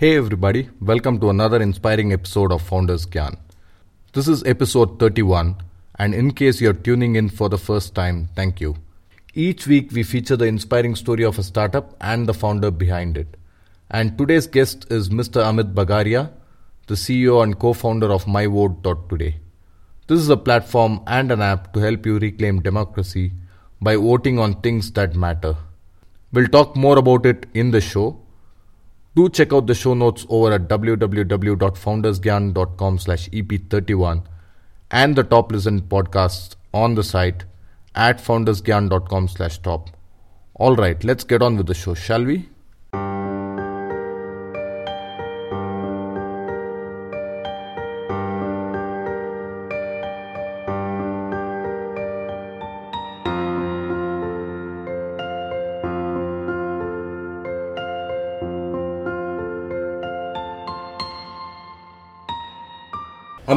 Hey everybody, welcome to another inspiring episode of Founders Gyan. This is episode 31, and in case you're tuning in for the first time, thank you. Each week we feature the inspiring story of a startup and the founder behind it. And today's guest is Mr. Amit Bagaria, the CEO and co founder of MyVote.today. This is a platform and an app to help you reclaim democracy by voting on things that matter. We'll talk more about it in the show. Do check out the show notes over at www.foundersgyan.com slash EP31 and the top listened podcasts on the site at foundersgyan.com slash top. All right, let's get on with the show, shall we?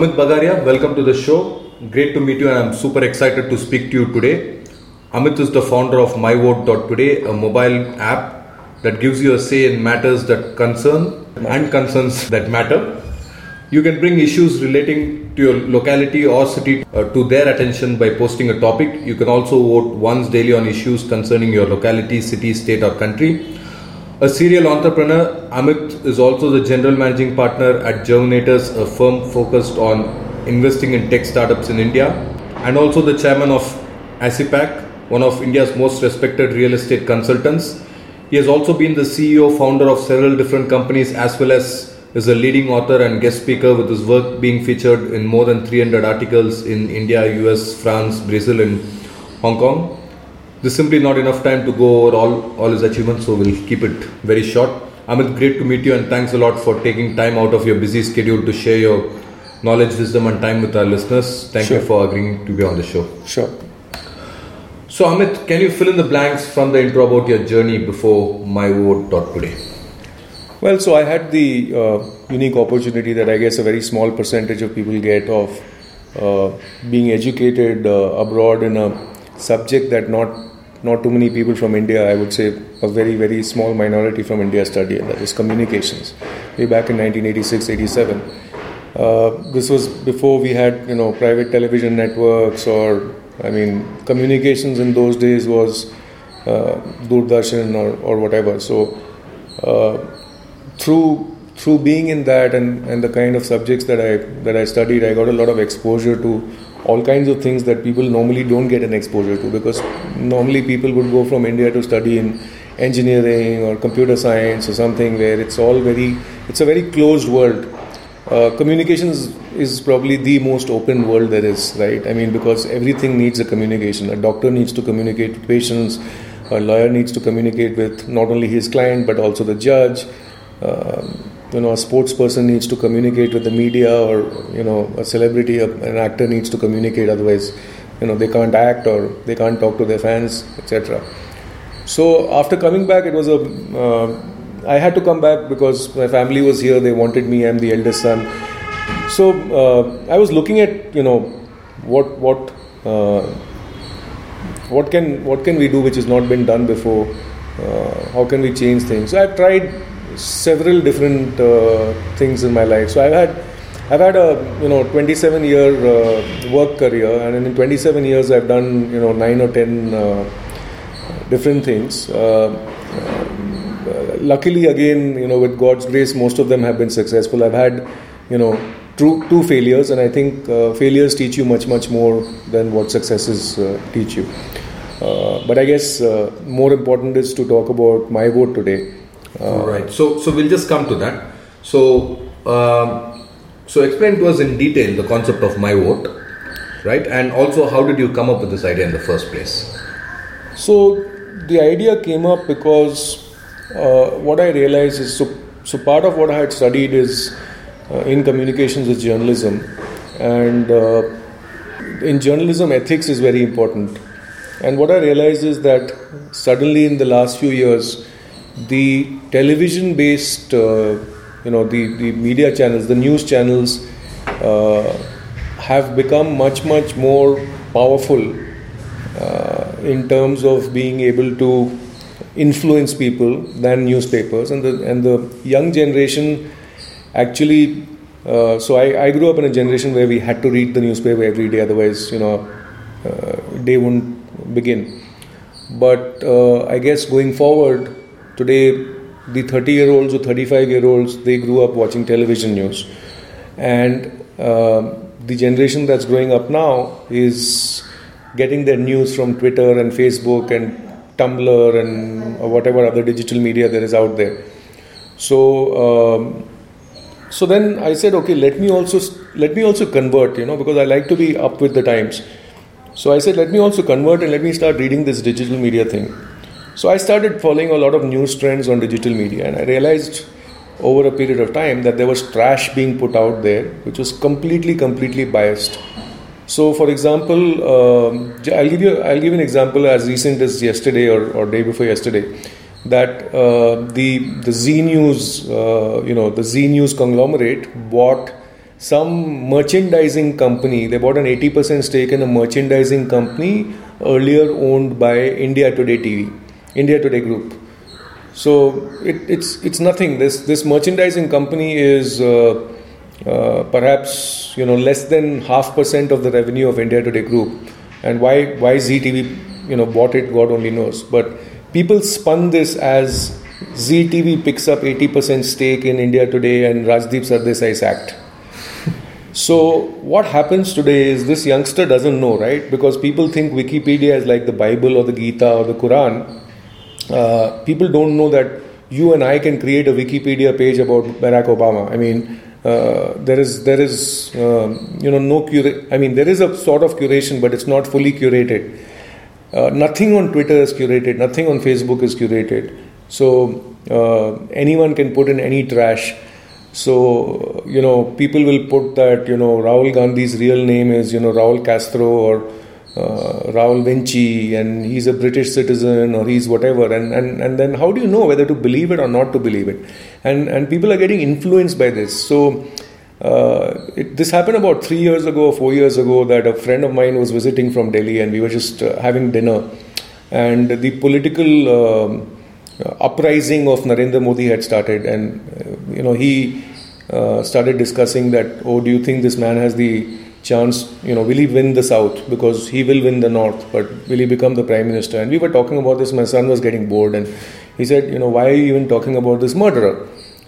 Amit Bagaria, welcome to the show. Great to meet you, and I'm super excited to speak to you today. Amit is the founder of MyVote.today, a mobile app that gives you a say in matters that concern and concerns that matter. You can bring issues relating to your locality or city uh, to their attention by posting a topic. You can also vote once daily on issues concerning your locality, city, state, or country. A serial entrepreneur, Amit is also the general managing partner at Germinators, a firm focused on investing in tech startups in India, and also the chairman of ASIPAC, one of India's most respected real estate consultants. He has also been the CEO, founder of several different companies, as well as is a leading author and guest speaker with his work being featured in more than 300 articles in India, US, France, Brazil, and Hong Kong. There's simply not enough time to go over all, all his achievements, so we'll keep it very short. Amit, great to meet you, and thanks a lot for taking time out of your busy schedule to share your knowledge, wisdom, and time with our listeners. Thank Sure. you for agreeing to be on the show. Sure. So, Amit, can you fill in the blanks from the intro about your journey before myvote.today? Well, so I had the uh, unique opportunity that I guess a very small percentage of people get of uh, being educated uh, abroad in a subject that not not too many people from India, I would say a very very small minority from India study, and that is communications. Way back in 1986, 87. Uh, this was before we had you know private television networks or I mean communications in those days was uh, Doordarshan or, or whatever. So uh, through through being in that and, and the kind of subjects that I that I studied, I got a lot of exposure to all kinds of things that people normally don't get an exposure to because normally people would go from India to study in engineering or computer science or something where it's all very it's a very closed world. Uh, communications is probably the most open world there is, right? I mean, because everything needs a communication. A doctor needs to communicate with patients. A lawyer needs to communicate with not only his client but also the judge. Um, you know, a sports person needs to communicate with the media, or you know, a celebrity, an actor needs to communicate. Otherwise, you know, they can't act or they can't talk to their fans, etc. So after coming back, it was a. Uh, I had to come back because my family was here. They wanted me. I'm the eldest son. So uh, I was looking at you know what what uh, what can what can we do which has not been done before. Uh, how can we change things? So I've tried several different uh, things in my life. So I've had I've had a you know 27 year uh, work career, and in 27 years I've done you know nine or ten uh, different things. Uh, uh, luckily, again, you know, with God's grace, most of them have been successful. I've had, you know, two, two failures, and I think uh, failures teach you much, much more than what successes teach you. But I guess more important is to talk about my vote today. Uh, All right. So, so we'll just come to that. So, um, so explain to us in detail the concept of my vote, right? And also, how did you come up with this idea in the first place? So the idea came up because uh, what I realized is so, so part of what I had studied is uh, in communications is journalism, and uh, in journalism ethics is very important. And what I realized is that suddenly in the last few years, the television-based, uh, you know, the, the media channels, the news channels, uh, have become much much more powerful uh, in terms of being able to influence people than newspapers, and the and the young generation actually. Uh, so I, I grew up in a generation where we had to read the newspaper every day, otherwise, you know, uh, day wouldn't begin. But I guess going forward, today the 30 year olds or 35 year olds they grew up watching television news, and uh, the generation that's growing up now is getting their news from Twitter and Facebook and Tumblr and whatever other digital media there is out there. So, um, so then I said, okay, let me also let me also convert, you know, because I like to be up with the times. So I said, let me also convert and let me start reading this digital media thing. So I started following a lot of news trends on digital media, and I realized over a period of time that there was trash being put out there, which was completely, completely biased. So, for example, um, I'll give you I'll give an example as recent as yesterday or, or day before yesterday that uh, the the Zee News uh, you know the Zee News conglomerate bought some merchandising company. They bought an eighty percent stake in a merchandising company earlier owned by India Today TV, India Today Group. So it, it's it's nothing. This this merchandising company is. Uh, uh, perhaps you know less than half percent of the revenue of India Today Group, and why why Zee TV you know bought it, God only knows. But people spun this as Zee TV picks up 80% stake in India Today and Rajdeep is act. So what happens today is this youngster doesn't know, right? Because people think Wikipedia is like the Bible or the Gita or the Quran. Uh, people don't know that you and I can create a Wikipedia page about Barack Obama. I mean, uh, there is there is um, you know no cura- I mean there is a sort of curation, but it's not fully curated. Uh, nothing on Twitter is curated. Nothing on Facebook is curated. So uh, anyone can put in any trash. So you know people will put that you know Rahul Gandhi's real name is you know Raul Castro or uh, Raul Vinci and he's a British citizen or he's whatever. And, and, and then how do you know whether to believe it or not to believe it? And and people are getting influenced by this. So uh, it, this happened about three years ago or four years ago that a friend of mine was visiting from Delhi and we were just uh, having dinner. And the political um, uprising of Narendra Modi had started. And uh, you know he uh, started discussing that oh do you think this man has the chance, you know, will he win the South? Because he will win the North, but will he become the Prime Minister? And we were talking about this. My son was getting bored and he said, you know, why are you even talking about this murderer?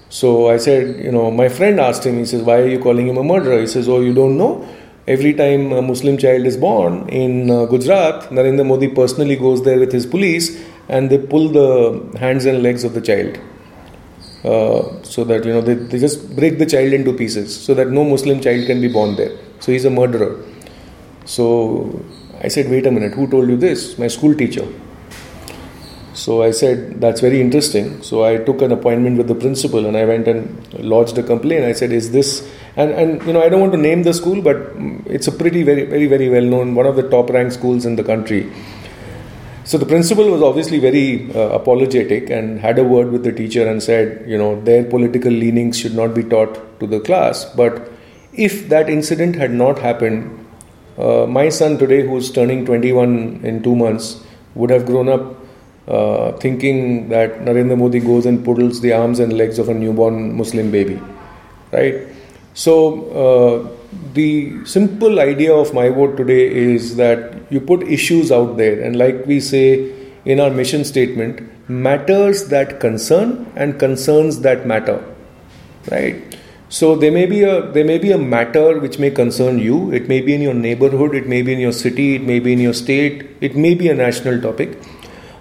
So I said, you know, my friend asked him, he says, why are you calling him a murderer? He says, oh, you don't know? Every time a Muslim child is born in uh, Gujarat, Narendra Modi personally goes there with his police and they pull the hands and legs of the child. Uh, so that you know they, they just break the child into pieces so that no muslim child can be born there so he's a murderer. So I said, wait a minute, who told you this? My school teacher. So I said, that's very interesting. So I took an appointment with the principal and I went and lodged a complaint. I said, is this, and, and you know, I don't want to name the school, but it's a pretty, very, very, very well known, one of the top ranked schools in the country. So the principal was obviously very uh, apologetic and had a word with the teacher and said, you know, their political leanings should not be taught to the class, but if that incident had not happened, uh, my son today, who's turning 21 in two months, would have grown up uh, thinking that Narendra Modi goes and puddles the arms and legs of a newborn Muslim baby, right? So, uh, the simple idea of my vote today is that you put issues out there, and like we say in our mission statement, matters that concern and concerns that matter, right? So there may be a there may be a matter which may concern you. It may be in your neighborhood, it may be in your city, it may be in your state, it may be a national topic.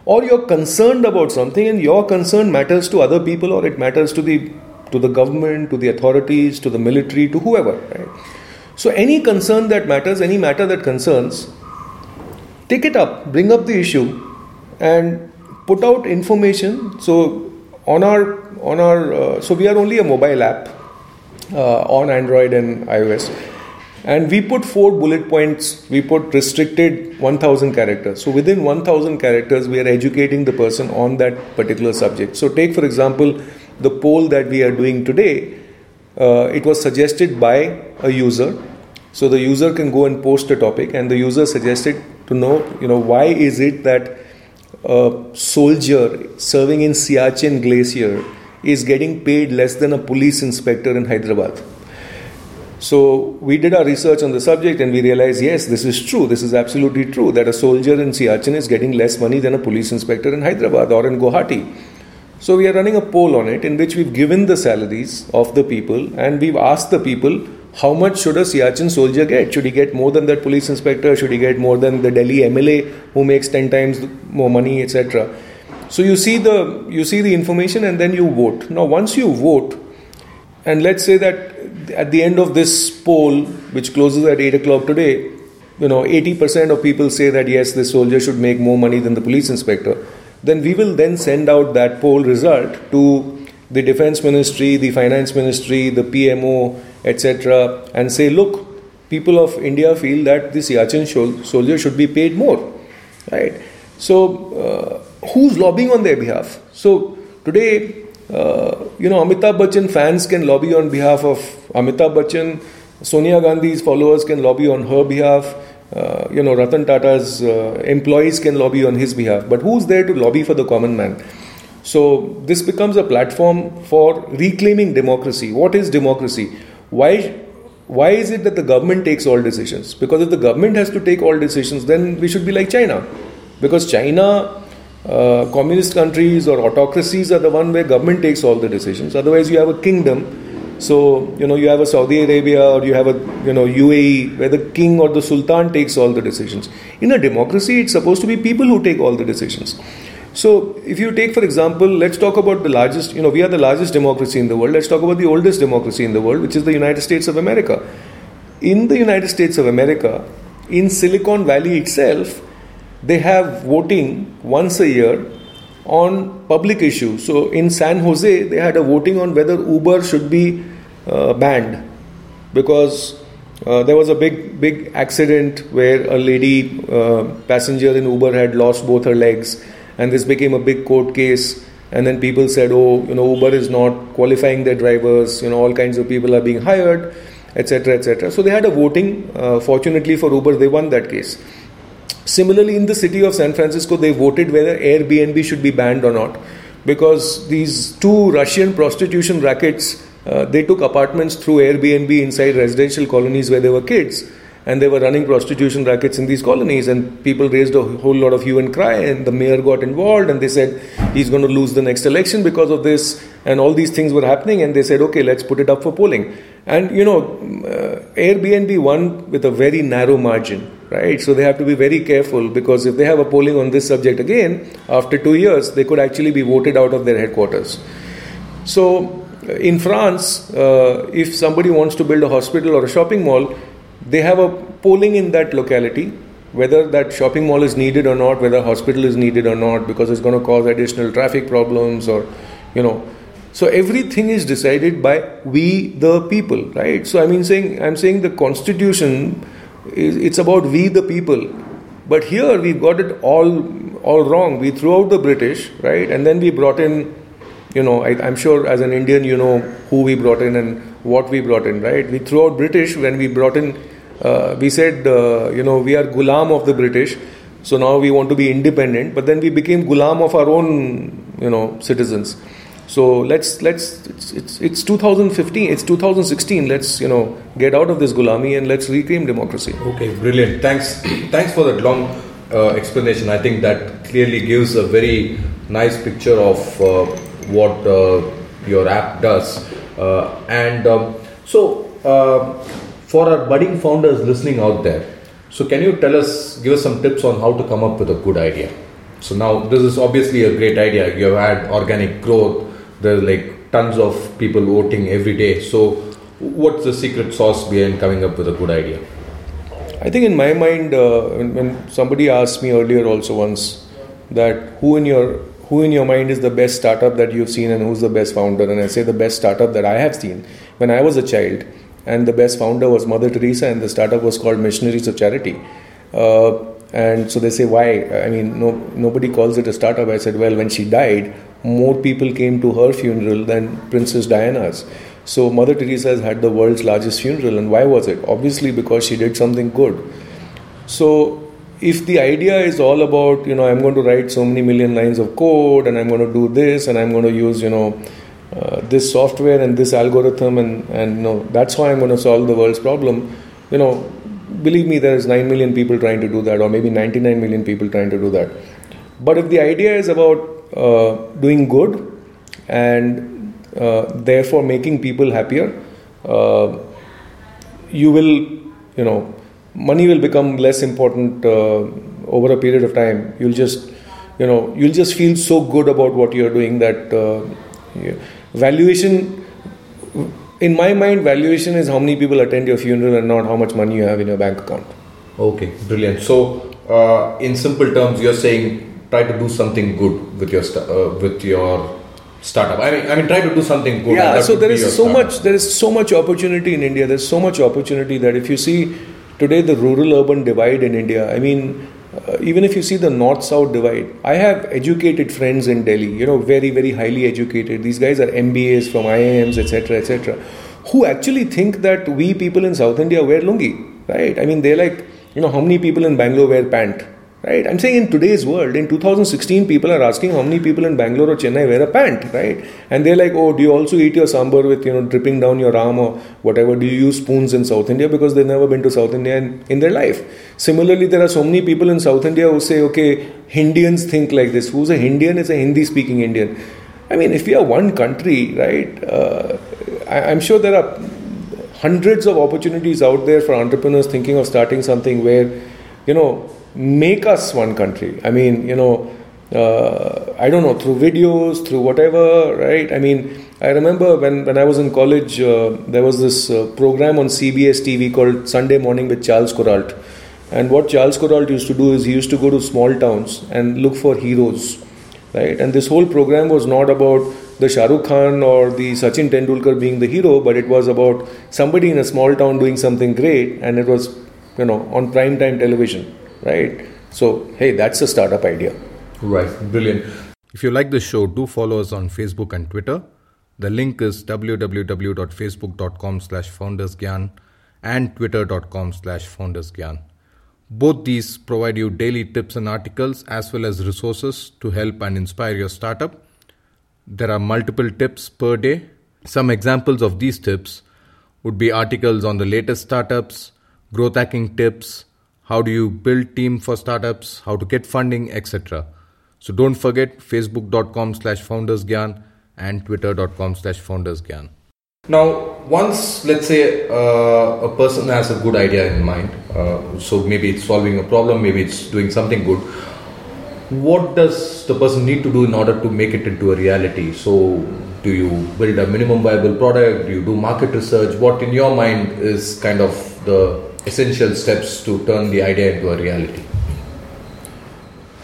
Or you're concerned about something and your concern matters to other people or it matters to the to the government, to the authorities, to the military, to whoever. Right? So any concern that matters, any matter that concerns, take it up, bring up the issue, and put out information. So on our on our uh, so we are only a mobile app on Android and iOS. And we put four bullet points. We put restricted 1000 characters. So within 1000 characters, we are educating the person on that particular subject. So, take for example the poll that we are doing today. Uh, it was suggested by a user. So the user can go and post a topic, and the user suggested to know, you know, why is it that a soldier serving in Siachen Glacier is getting paid less than a police inspector in Hyderabad. So we did our research on the subject and we realized yes, this is true. This is absolutely true that a soldier in Siachen is getting less money than a police inspector in Hyderabad or in Guwahati. So we are running a poll on it in which we've given the salaries of the people and we've asked the people how much should a Siachen soldier get? Should he get more than that police inspector? Should he get more than the Delhi MLA who makes 10 times more money, etc.? So you see the you see the information and then you vote. Now once you vote, and let's say that at the end of this poll, which closes at 8 o'clock today, you know 80% of people say that yes, the soldier should make more money than the police inspector. Then we will then send out that poll result to the defense ministry, the finance ministry, the PMO, etc., and say, look, people of India feel that the Siachen soldier should be paid more, right? So, uh, who's lobbying on their behalf? So, today, uh, you know, Amitabh Bachchan fans can lobby on behalf of Amitabh Bachchan, Sonia Gandhi's followers can lobby on her behalf. Uh, you know, Ratan Tata's uh, employees can lobby on his behalf. But who's there to lobby for the common man? So, this becomes a platform for reclaiming democracy. What is democracy? Why why is it that the government takes all decisions? Because if the government has to take all decisions, then we should be like China. Because China, uh, communist countries or autocracies are the one where government takes all the decisions. Otherwise, you have a kingdom. So you know you have a Saudi Arabia or you have a you know UAE where the king or the sultan takes all the decisions. In a democracy, it's supposed to be people who take all the decisions. So, if you take, for example, let's talk about the largest, you know, we are the largest democracy in the world. Let's talk about the oldest democracy in the world, which is the United States of America. In the United States of America, in Silicon Valley itself, they have voting once a year on public issues. So, in San Jose, they had a voting on whether Uber should be uh, banned because uh, there was a big, big accident where a lady uh, passenger in Uber had lost both her legs and this became a big court case. And then people said oh you know uber is not qualifying their drivers. You know all kinds of people are being hired etc etc so they had a voting uh, fortunately for uber they won that case similarly in the city of san francisco they voted whether airbnb should be banned or not. Because these two russian prostitution rackets uh, they took apartments through airbnb inside residential colonies where there were kids. And they were running prostitution rackets in these colonies. And people raised a whole lot of hue and cry. And the mayor got involved. And they said he's going to lose the next election because of this. And all these things were happening. And they said okay let's put it up for polling. And you know uh, airbnb won with a very narrow margin right. So they have to be very careful because if they have a polling on this subject again after 2 years they could actually be voted out of their headquarters. So in france uh, if somebody wants to build a hospital or a shopping mall they have a polling in that locality whether that shopping mall is needed or not whether hospital is needed or not because it's going to cause additional traffic problems or you know. So everything is decided by we the people right? So i mean saying i'm saying the constitution it's about we the people but here we've got it all all wrong we threw out the british right and then we brought in you know I, i'm sure as an indian you know who we brought in and what we brought in right we threw out british when we brought in uh, we said, uh, you know, we are gulam of the British, so now we want to be independent. But then we became gulam of our own, you know, citizens. So let's let's it's, it's it's 2015, it's 2016. Let's you know get out of this gulami and let's reclaim democracy. Okay, brilliant. Thanks, thanks for that long uh, explanation. I think that clearly gives a very nice picture of uh, what uh, your app does. Uh, and um, so for our budding founders listening out there, so can you tell us, give us some tips on how to come up with a good idea? So now this is obviously a great idea. You have had organic growth. There's like tons of people voting every day. So what's the secret sauce behind coming up with a good idea? I think in my mind, uh, when somebody asked me earlier also once that who in your who in your mind is the best startup that you've seen and who's the best founder, and I say the best startup that I have seen when I was a child and the best founder was Mother Teresa, and the startup was called Missionaries of Charity. Uh, and so they say, why? I mean, no, nobody calls it a startup. I said, well, when she died, more people came to her funeral than Princess Diana's. So Mother Teresa has had the world's largest funeral, and why was it? Obviously, because she did something good. So if the idea is all about you know i'm going to write so many million lines of code and i'm going to do this and i'm going to use you know uh, this software and this algorithm and and you know that's how i'm going to solve the world's problem you know believe me there's 9 million people trying to do that or maybe 99 million people trying to do that but if the idea is about uh, doing good and uh, therefore making people happier uh, you will you know money will become less important uh, over a period of time. You'll just you know you'll just feel so good about what you're doing that uh, valuation in my mind valuation is how many people attend your funeral and not how much money you have in your bank account. Okay brilliant. So uh, in simple terms you're saying try to do something good with your st- uh, with your startup i mean i mean try to do something good yeah so there is so startup. much there is so much opportunity in india there's so much opportunity that if you see today the rural urban divide in India. I mean, uh, even if you see the north south divide, I have educated friends in Delhi, you know, very, very highly educated. These guys are MBAs from IIMs, etc., etc., who actually think that we people in South India wear lungi, right? I mean, they're like, you know, how many people in Bangalore wear pant? Right? I'm saying in today's world, in 2016, people are asking how many people in Bangalore or Chennai wear a pant, right? And they're like, oh, do you also eat your sambar with, you know, dripping down your arm or whatever? Do you use spoons in South India? Because they've never been to South India in, in their life. Similarly, there are so many people in South India who say, okay, Indians think like this. Who's a Indian is a Hindi speaking Indian. I mean, if we are one country, right, uh, I, I'm sure there are hundreds of opportunities out there for entrepreneurs thinking of starting something where, you know, make us one country. I mean, you know, uh, I don't know, through videos, through whatever, right? I mean, I remember when, when I was in college, uh, there was this uh, program on CBS TV called Sunday Morning with Charles Kuralt. And what Charles Kuralt used to do is he used to go to small towns and look for heroes, right? And this whole program was not about the Shah Rukh Khan or the Sachin Tendulkar being the hero, but it was about somebody in a small town doing something great, and it was, you know, on prime time television right? So, hey, that's a startup idea. Right, brilliant. If you like this show, do follow us on Facebook and Twitter. The link is www.facebook.com slash foundersgyan and twitter.com slash foundersgyan. Both these provide you daily tips and articles as well as resources to help and inspire your startup. There are multiple tips per day. Some examples of these tips would be articles on the latest startups, growth hacking tips, how do you build team for startups, how to get funding, etc. So don't forget facebook.com slash foundersgyan and twitter.com slash foundersgyan. Now, once let's say uh, a person has a good idea in mind, uh, so maybe it's solving a problem, maybe it's doing something good. What does the person need to do in order to make it into a reality? So, do you build a minimum viable product? Do you do market research? What, in your mind, is kind of the essential steps to turn the idea into a reality?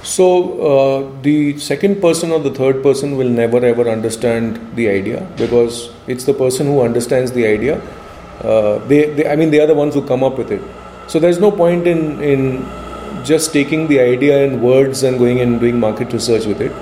So, uh, the second person or the third person will never ever understand the idea because it's the person who understands the idea. Uh, they, they, I mean, they are the ones who come up with it. So, there's no point in, in just taking the idea in words and going and doing market research with it.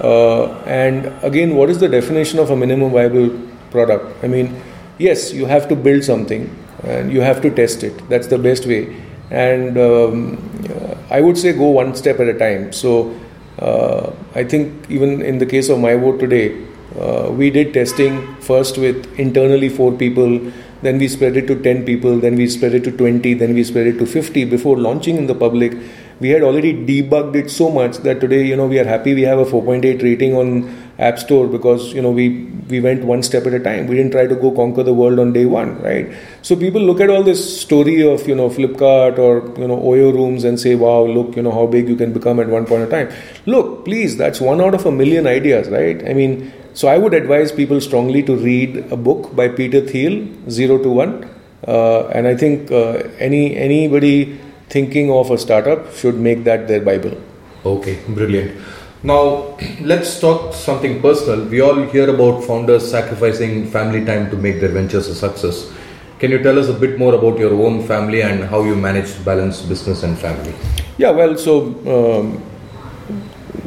Uh, and again, what is the definition of a minimum viable product? I mean, yes, you have to build something, and you have to test it. That's the best way. And um, I would say go one step at a time. So uh, I think even in the case of my vote today, uh, we did testing first with internally four people, then we spread it to 10 people, then we spread it to 20, then we spread it to 50 before launching in the public. We had already debugged it so much that today, you know, we are happy we have a 4.8 rating on App Store because, you know, we we went one step at a time. We didn't try to go conquer the world on day one, right? So people look at all this story of you know Flipkart or you know Oyo rooms and say, wow, look, you know how big you can become at one point in time. Look, please, that's one out of a million ideas, right? I mean, so I would advise people strongly to read a book by Peter Thiel, Zero to One, uh, and I think uh, any anybody thinking of a startup should make that their bible. Okay, brilliant. Now, let's talk something personal. We all hear about founders sacrificing family time to make their ventures a success. Can you tell us a bit more about your own family and how you manage to balance business and family? Yeah, well, so um,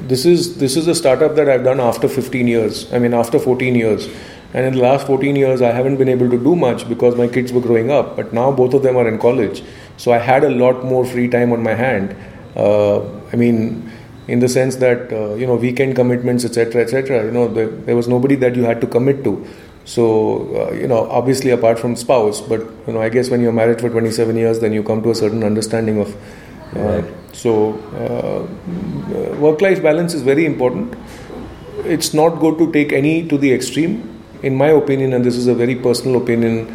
this is this is a startup that I've done after 15 years. I mean, after 14 years. And in the last 14 years, I haven't been able to do much because my kids were growing up. But now both of them are in college. So I had a lot more free time on my hand Uh, I mean, in the sense that uh, you know weekend commitments, etc., etc. You know, there, there, was nobody that you had to commit to. So uh, you know, obviously apart from spouse, but you know, I guess when you're married for 27 years, then you come to a certain understanding of. Uh, right. So uh, work-life balance is very important. It's not good to take any to the extreme. In my opinion, and this is a very personal opinion,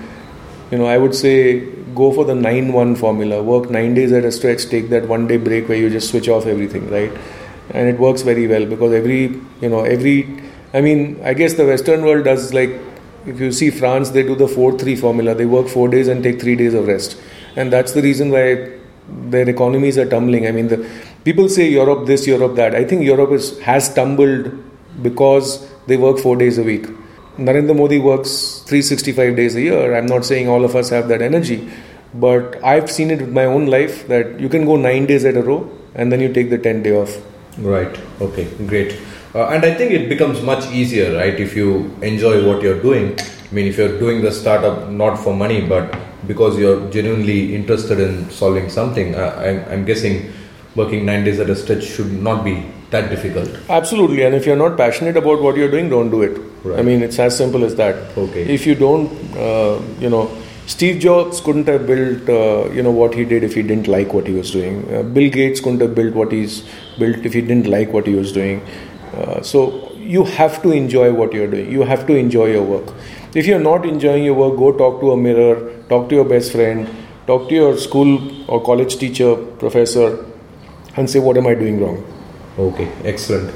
you know, I would say go for the 9 1 formula. Work nine days at a stretch, take that one day break where you just switch off everything, right? And it works very well because every, you know, every, I mean, I guess the Western world does like, if you see France, they do the 4 3 formula. They work four days and take three days of rest. And that's the reason why their economies are tumbling. I mean, the people say Europe this, Europe that. I think Europe is, has tumbled because they work four days a week. Narendra Modi works 365 days a year. I'm not saying all of us have that energy, but I've seen it with my own life that you can go nine days at a row and then you take the 10 day off. Right. Okay. Great. Uh, and I think it becomes much easier, right, if you enjoy what you're doing. I mean, if you're doing the startup not for money, but because you're genuinely interested in solving something, uh, I'm, I'm guessing working nine days at a stretch should not be that difficult. Absolutely, and if you're not passionate about what you're doing, don't do it. Right. I mean, it's as simple as that. Okay. If you don't, uh, you know, Steve Jobs couldn't have built, uh, you know, what he did if he didn't like what he was doing. Uh, Bill Gates couldn't have built what he's built if he didn't like what he was doing. Uh, so you have to enjoy what you're doing. You have to enjoy your work. If you're not enjoying your work, go talk to a mirror, talk to your best friend, talk to your school or college teacher, professor, and say, what am I doing wrong? Okay, excellent.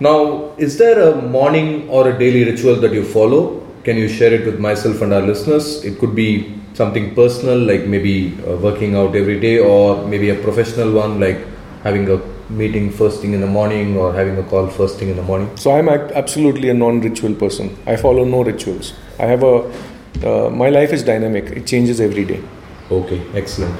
Now, is there a morning or a daily ritual that you follow? Can you share it with myself and our listeners? It could be something personal, like maybe uh, working out every day, or maybe a professional one, like having a meeting first thing in the morning or having a call first thing in the morning? So, I'm absolutely a non ritual person. I follow no rituals. I have a, uh, my life is dynamic, it changes every day. Okay, excellent.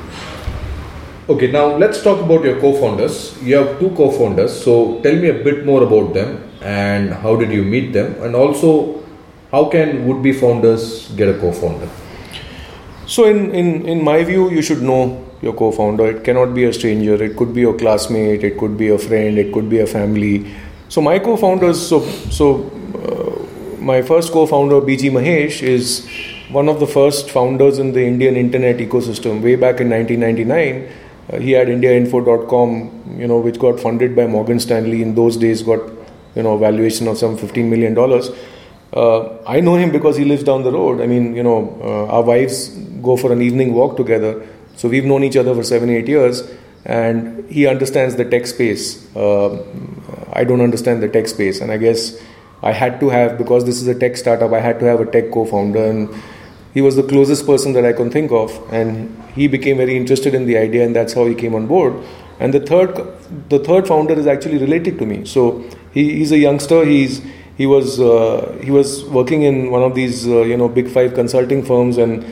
Okay, now let's talk about your co-founders. You have two co-founders, so tell me a bit more about them and how did you meet them, and also how can would-be founders get a co-founder? So, in, in in my view, you should know your co-founder. It cannot be a stranger. It could be your classmate. It could be a friend. It could be a family. So, my co-founders. So, so uh, my first co-founder, BG Mahesh, is one of the first founders in the Indian internet ecosystem way back in 1999 uh, he had IndiaInfo.com, you know, which got funded by Morgan Stanley. In those days, got you know valuation of some 15 million dollars. Uh, I know him because he lives down the road. I mean, you know, uh, our wives go for an evening walk together, so we've known each other for seven, eight years, and he understands the tech space. Uh, I don't understand the tech space, and I guess I had to have because this is a tech startup. I had to have a tech co-founder and he was the closest person that I can think of, and he became very interested in the idea, and that's how he came on board. And the third, the third founder is actually related to me. So he, he's a youngster. He's he was uh, he was working in one of these uh, you know big five consulting firms, and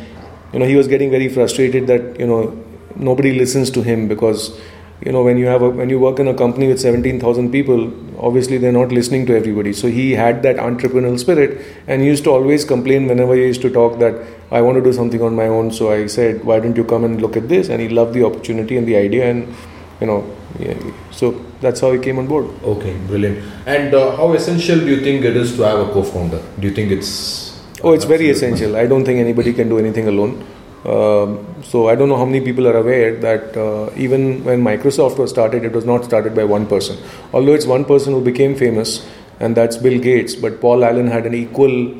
you know he was getting very frustrated that you know nobody listens to him because you know when you have a, when you work in a company with 17000 people obviously they're not listening to everybody. So he had that entrepreneurial spirit and he used to always complain whenever he used to talk that i want to do something on my own. So i said why don't you come and look at this? And he loved the opportunity and the idea and you know yeah, so that's how he came on board. Okay brilliant. And uh, how essential do you think it is to have a co-founder? Do you think it's oh it's very essential. i don't think anybody can do anything alone. Um, so I don't know how many people are aware that uh, even when Microsoft was started, it was not started by one person. Although it's one person who became famous, and that's Bill Gates, but Paul Allen had an equal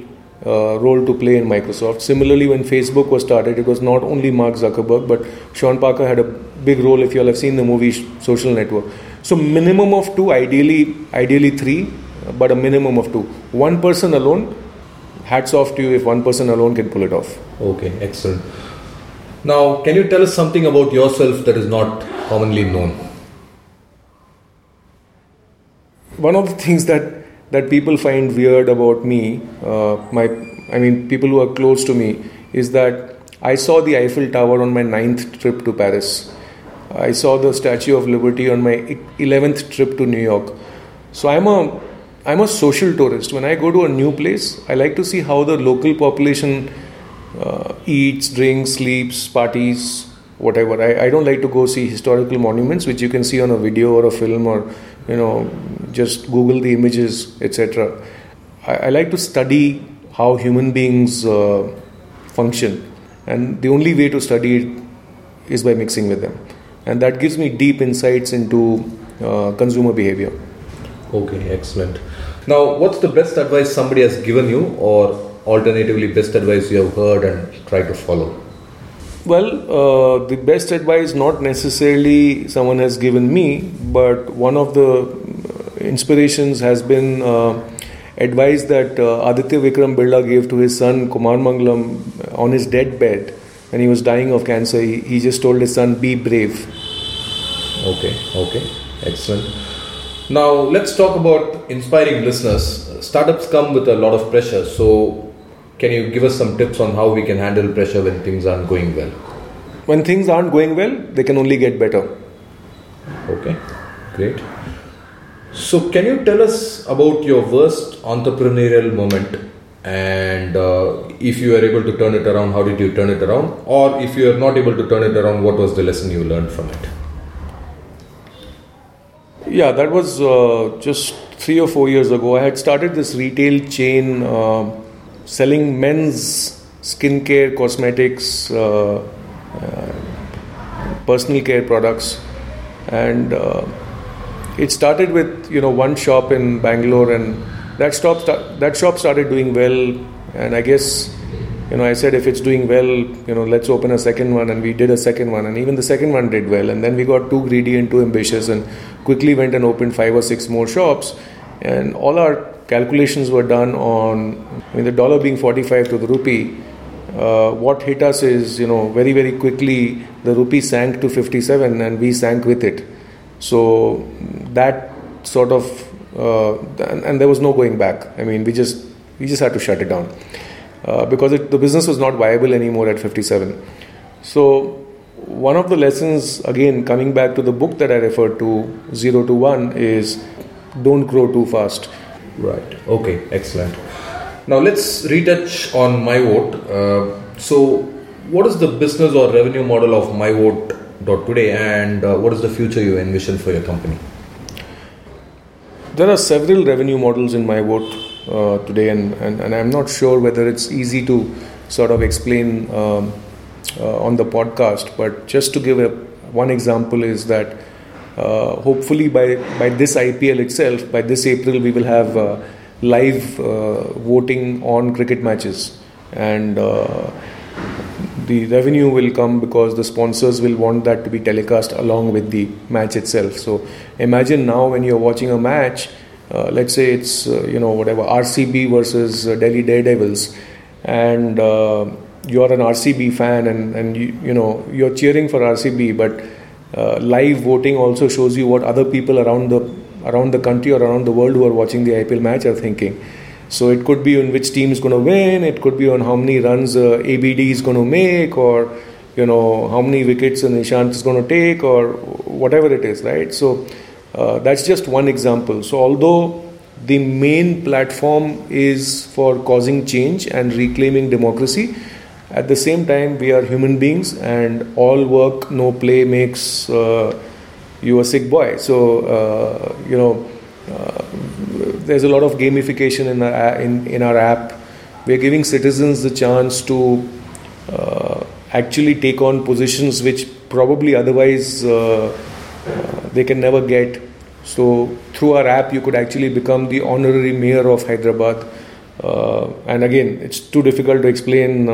uh, role to play in Microsoft. Similarly, when Facebook was started, it was not only Mark Zuckerberg, but Sean Parker had a big role. If you all have seen the movie Social Network, so minimum of two, ideally, ideally three, but a minimum of two. One person alone. Hats off to you if one person alone can pull it off. Okay, excellent. Now, can you tell us something about yourself that is not commonly known? One of the things that that people find weird about me, uh, my I mean, people who are close to me, is that I saw the Eiffel Tower on my ninth trip to Paris. I saw the Statue of Liberty on my eleventh trip to New York. So I'm a I'm a social tourist. When I go to a new place, I like to see how the local population uh, eats, drinks, sleeps, parties, whatever. I, I don't like to go see historical monuments, which you can see on a video or a film or, you know, just Google the images, etc. I, I like to study how human beings uh, function. And the only way to study it is by mixing with them. And that gives me deep insights into uh, consumer behavior. Okay, excellent. Now, what's the best advice somebody has given you, or alternatively, best advice you have heard and tried to follow? Well, uh, the best advice not necessarily someone has given me, but one of the inspirations has been uh, advice that uh, Aditya Vikram Birla gave to his son Kumar Mangalam on his deathbed when he was dying of cancer. He, he just told his son, "Be brave." Okay, okay, excellent. Now let's talk about inspiring listeners. Startups come with a lot of pressure, so can you give us some tips on how we can handle pressure when things aren't going well? When things aren't going well, they can only get better. Okay, great. So, can you tell us about your worst entrepreneurial moment? And uh, if you were able to turn it around, how did you turn it around? Or if you are not able to turn it around, what was the lesson you learned from it? Yeah, that was uh, just three or four years ago. I had started this retail chain. Uh, selling men's skincare, cosmetics, uh, uh, personal care products, and uh, it started with you know one shop in Bangalore, and that shop that shop started doing well, and I guess you know I said if it's doing well, you know let's open a second one, and we did a second one, and even the second one did well, and then we got too greedy and too ambitious, and quickly went and opened five or six more shops, and all our calculations were done on I mean the dollar being 45 to the rupee uh, what hit us is you know very very quickly the rupee sank to 57 and we sank with it. So that sort of uh, and, and, there was no going back. I mean we just we just had to shut it down uh, because it, the business was not viable anymore at 57 so one of the lessons again coming back to the book that i referred to 0 to 1 is don't grow too fast Right. Okay. Excellent. Now let's retouch on MyVote. Uh, so, what is the business or revenue model of MyVote today, and uh, what is the future you envision for your company? There are several revenue models in MyVote uh, today, and, and, and, I'm not sure whether it's easy to sort of explain um, uh, on the podcast. But just to give a, one example, is that uh, hopefully by by this IPL itself, by this April, we will have uh, live uh, voting on cricket matches, and the revenue will come because the sponsors will want that to be telecast along with the match itself. So imagine now when you're watching a match, uh, let's say it's uh, you know whatever RCB versus uh, Delhi Daredevils, and you're an RCB fan and and you, you know you're cheering for RCB, but uh, live voting also shows you what other people around the around the country or around the world who are watching the IPL match are thinking. So it could be on which team is going to win. It could be on how many runs uh, ABD is going to make, or you know how many wickets Ishant is going to take, or whatever it is, right? So uh, that's just one example. So although the main platform is for causing change and reclaiming democracy, at the same time, we are human beings, and all work, no play makes uh, you a sick boy. So, uh, you know, uh, there's a lot of gamification in our, in, in our app. We're giving citizens the chance to uh, actually take on positions which probably otherwise uh, uh, they can never get. So, through our app, you could actually become the honorary mayor of Hyderabad. and again, it's too difficult to explain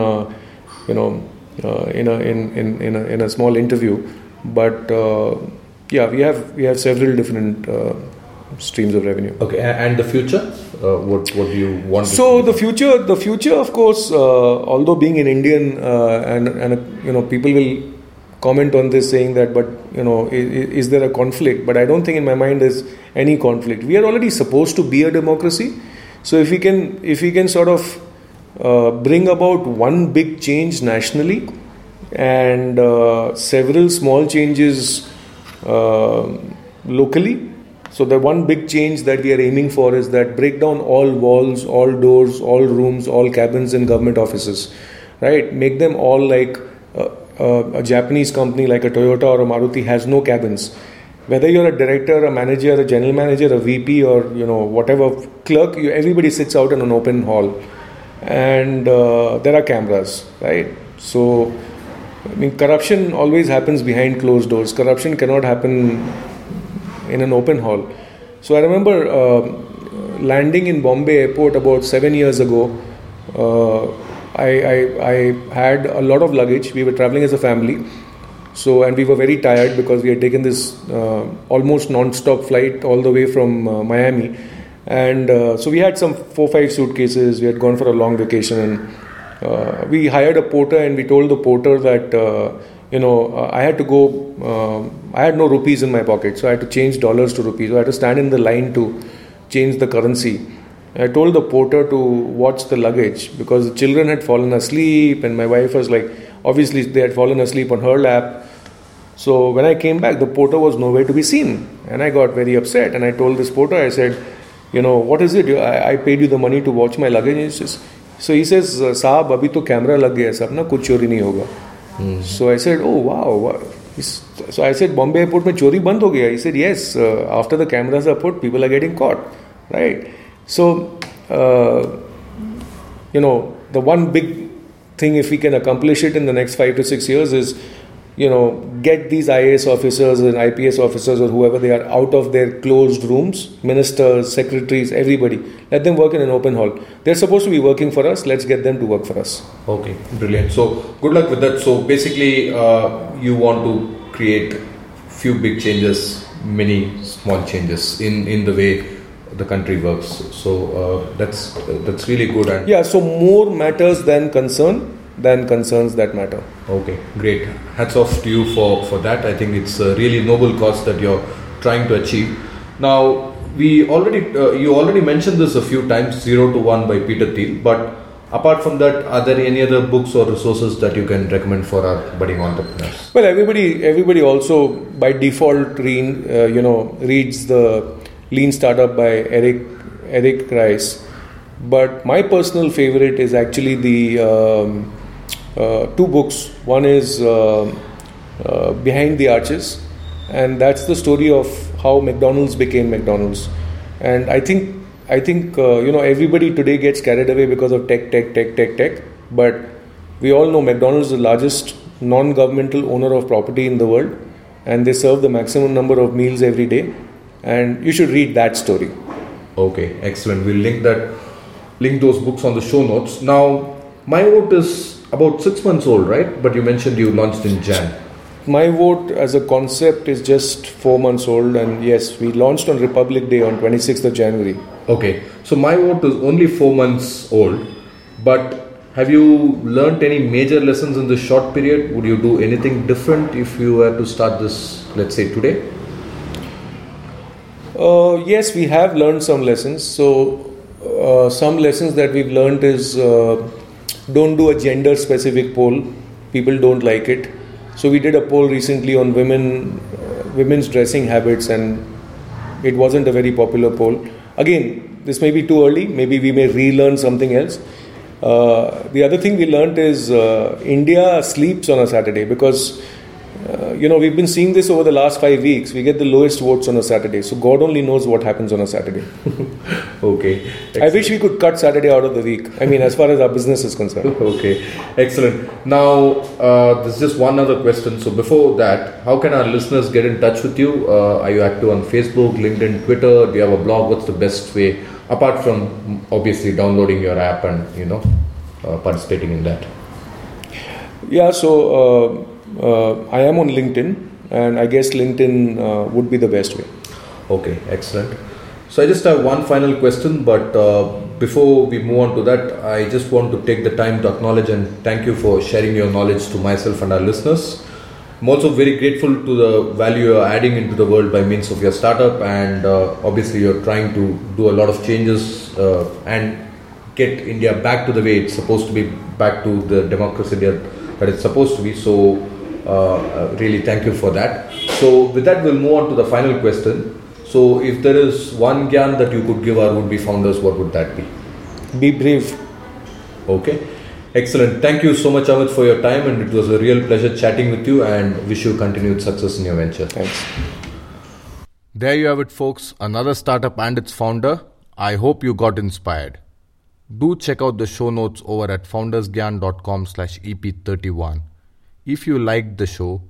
you know, uh, in, a, in, in, in, a, in a small interview. But uh, yeah, we have we have several different uh, streams of revenue. Okay, and the future, uh, what what do you want? So the future, the future, of course, uh, although being an Indian uh, and and you know people will comment on this saying that, but you know, is, is, there a conflict? But I don't think in my mind there's any conflict. We are already supposed to be a democracy, so if we can if we can sort of uh, bring about one big change nationally and uh, several small changes uh, locally. So, the one big change that we are aiming for is that break down all walls, all doors, all rooms, all cabins in government offices, right? Make them all like uh, uh, a Japanese company like a Toyota or a Maruti has no cabins. Whether you're a director, a manager, a general manager, a VP, or you know whatever clerk, you, everybody sits out in an open hall, and uh, there are cameras, right? So, I mean, corruption always happens behind closed doors. Corruption cannot happen in an open hall. So I remember uh, landing in Bombay airport about seven years ago. Uh, I, I, I had a lot of luggage. We were traveling as a family. So, and we were very tired because we had taken this uh, almost non-stop flight all the way from uh, Miami, and uh, so we had some four five suitcases. We had gone for a long vacation, and uh, we hired a porter, and we told the porter that uh, you know uh, I had to go. I had no rupees in my pocket, so I had to change dollars to rupees. So I had to stand in the line to change the currency. I told the porter to watch the luggage because the children had fallen asleep, and my wife was like, obviously, they had fallen asleep on her lap. So when I came back, the porter was nowhere to be seen, and I got very upset. And I told this porter, I said, you know, what is it? I, I paid you the money to watch my luggage. And he says, so he says, साहब अभी तो camera लग गया सब ना कुछ चोरी नहीं होगा So I said, oh wow. So I said, Bombay airport में चोरी बंद हो गया. He said, yes. Uh, after the cameras are put, people are getting caught, right? So, uh, you know, the one big thing, if we can accomplish it in the next five to six years, is you know, get these IAS officers and IPS officers or whoever they are out of their closed rooms, ministers, secretaries, everybody. Let them work in an open hall. They're supposed to be working for us. Let's get them to work for us. Okay, brilliant. So good luck with that. So basically, uh, you want to create few big changes, many small changes in in the way the country works. So uh, that's that's really good. And yeah, so more matters than concern than concerns that matter. Okay, great. Hats off to you for, for that. I think it's a really noble cause that you're trying to achieve. Now, we already uh, you already mentioned this a few times, Zero to One by Peter Thiel. But apart from that, are there any other books or resources that you can recommend for our budding entrepreneurs? Well, everybody everybody also by default read, uh, you know reads the Lean Startup by Eric Eric Ries. But my personal favorite is actually the um, uh, two books. One is uh, uh, Behind the Arches, and that's the story of how McDonald's became McDonald's. And I think I think you know everybody today gets carried away because of tech, tech, tech, tech, tech. But we all know McDonald's is the largest non-governmental owner of property in the world, and they serve the maximum number of meals every day. And you should read that story. Okay, excellent. We'll link that, link those books on the show notes. Now, my vote is about six months old, right? But you mentioned you launched in Jan. My vote as a concept is just four months old, and yes, we launched on Republic Day on 26th of January. Okay, so my vote is only four months old, but have you learned any major lessons in this short period? Would you do anything different if you were to start this, let's say, today? Uh, yes, we have learned some lessons. So, uh, some lessons that we've learned is uh, don't do a gender specific poll. People don't like it. So we did a poll recently on women uh, women's dressing habits and it wasn't a very popular poll. Again this may be too early. Maybe we may relearn something else. Uh, the other thing we learned is uh, india sleeps on a saturday because uh, you know, we've been seeing this over the last five weeks. We get the lowest votes on a Saturday. So God only knows what happens on a Saturday. okay. Excellent. I wish we could cut Saturday out of the week. I mean, as far as our business is concerned. okay. Excellent. Now, uh, there's just one other question. So before that, how can our listeners get in touch with you? Uh, are you active on Facebook, LinkedIn, Twitter? Do you have a blog? What's the best way? Apart from obviously downloading your app and, you know, uh, participating in that. Yeah, so uh, I am on LinkedIn, and I guess LinkedIn uh, would be the best way. Okay, excellent. So I just have one final question, but uh, before we move on to that, I just want to take the time to acknowledge and thank you for sharing your knowledge to myself and our listeners. I'm also very grateful to the value you're adding into the world by means of your startup, and uh, obviously you're trying to do a lot of changes uh, and get India back to the way it's supposed to be, back to the democracy that it's supposed to be. So uh, uh, really thank you for that. So with that, we'll move on to the final question. So if there is one gyan that you could give our would-be founders, what would that be? Be brave. Okay. Excellent. Thank you so much, Amit, for your time, and it was a real pleasure chatting with you. And wish you continued success in your venture. Thanks. There you have it, folks. Another startup and its founder. I hope you got inspired. Do check out the show notes over at foundersgyan.com slash EP31. If you liked the show,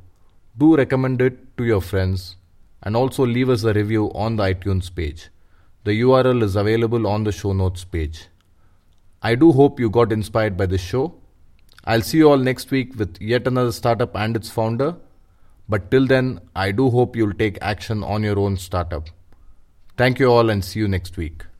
do recommend it to your friends and also leave us a review on the iTunes page. The URL is available on the show notes page. I do hope you got inspired by this show. I'll see you all next week with yet another startup and its founder. But till then, I do hope you'll take action on your own startup. Thank you all and see you next week.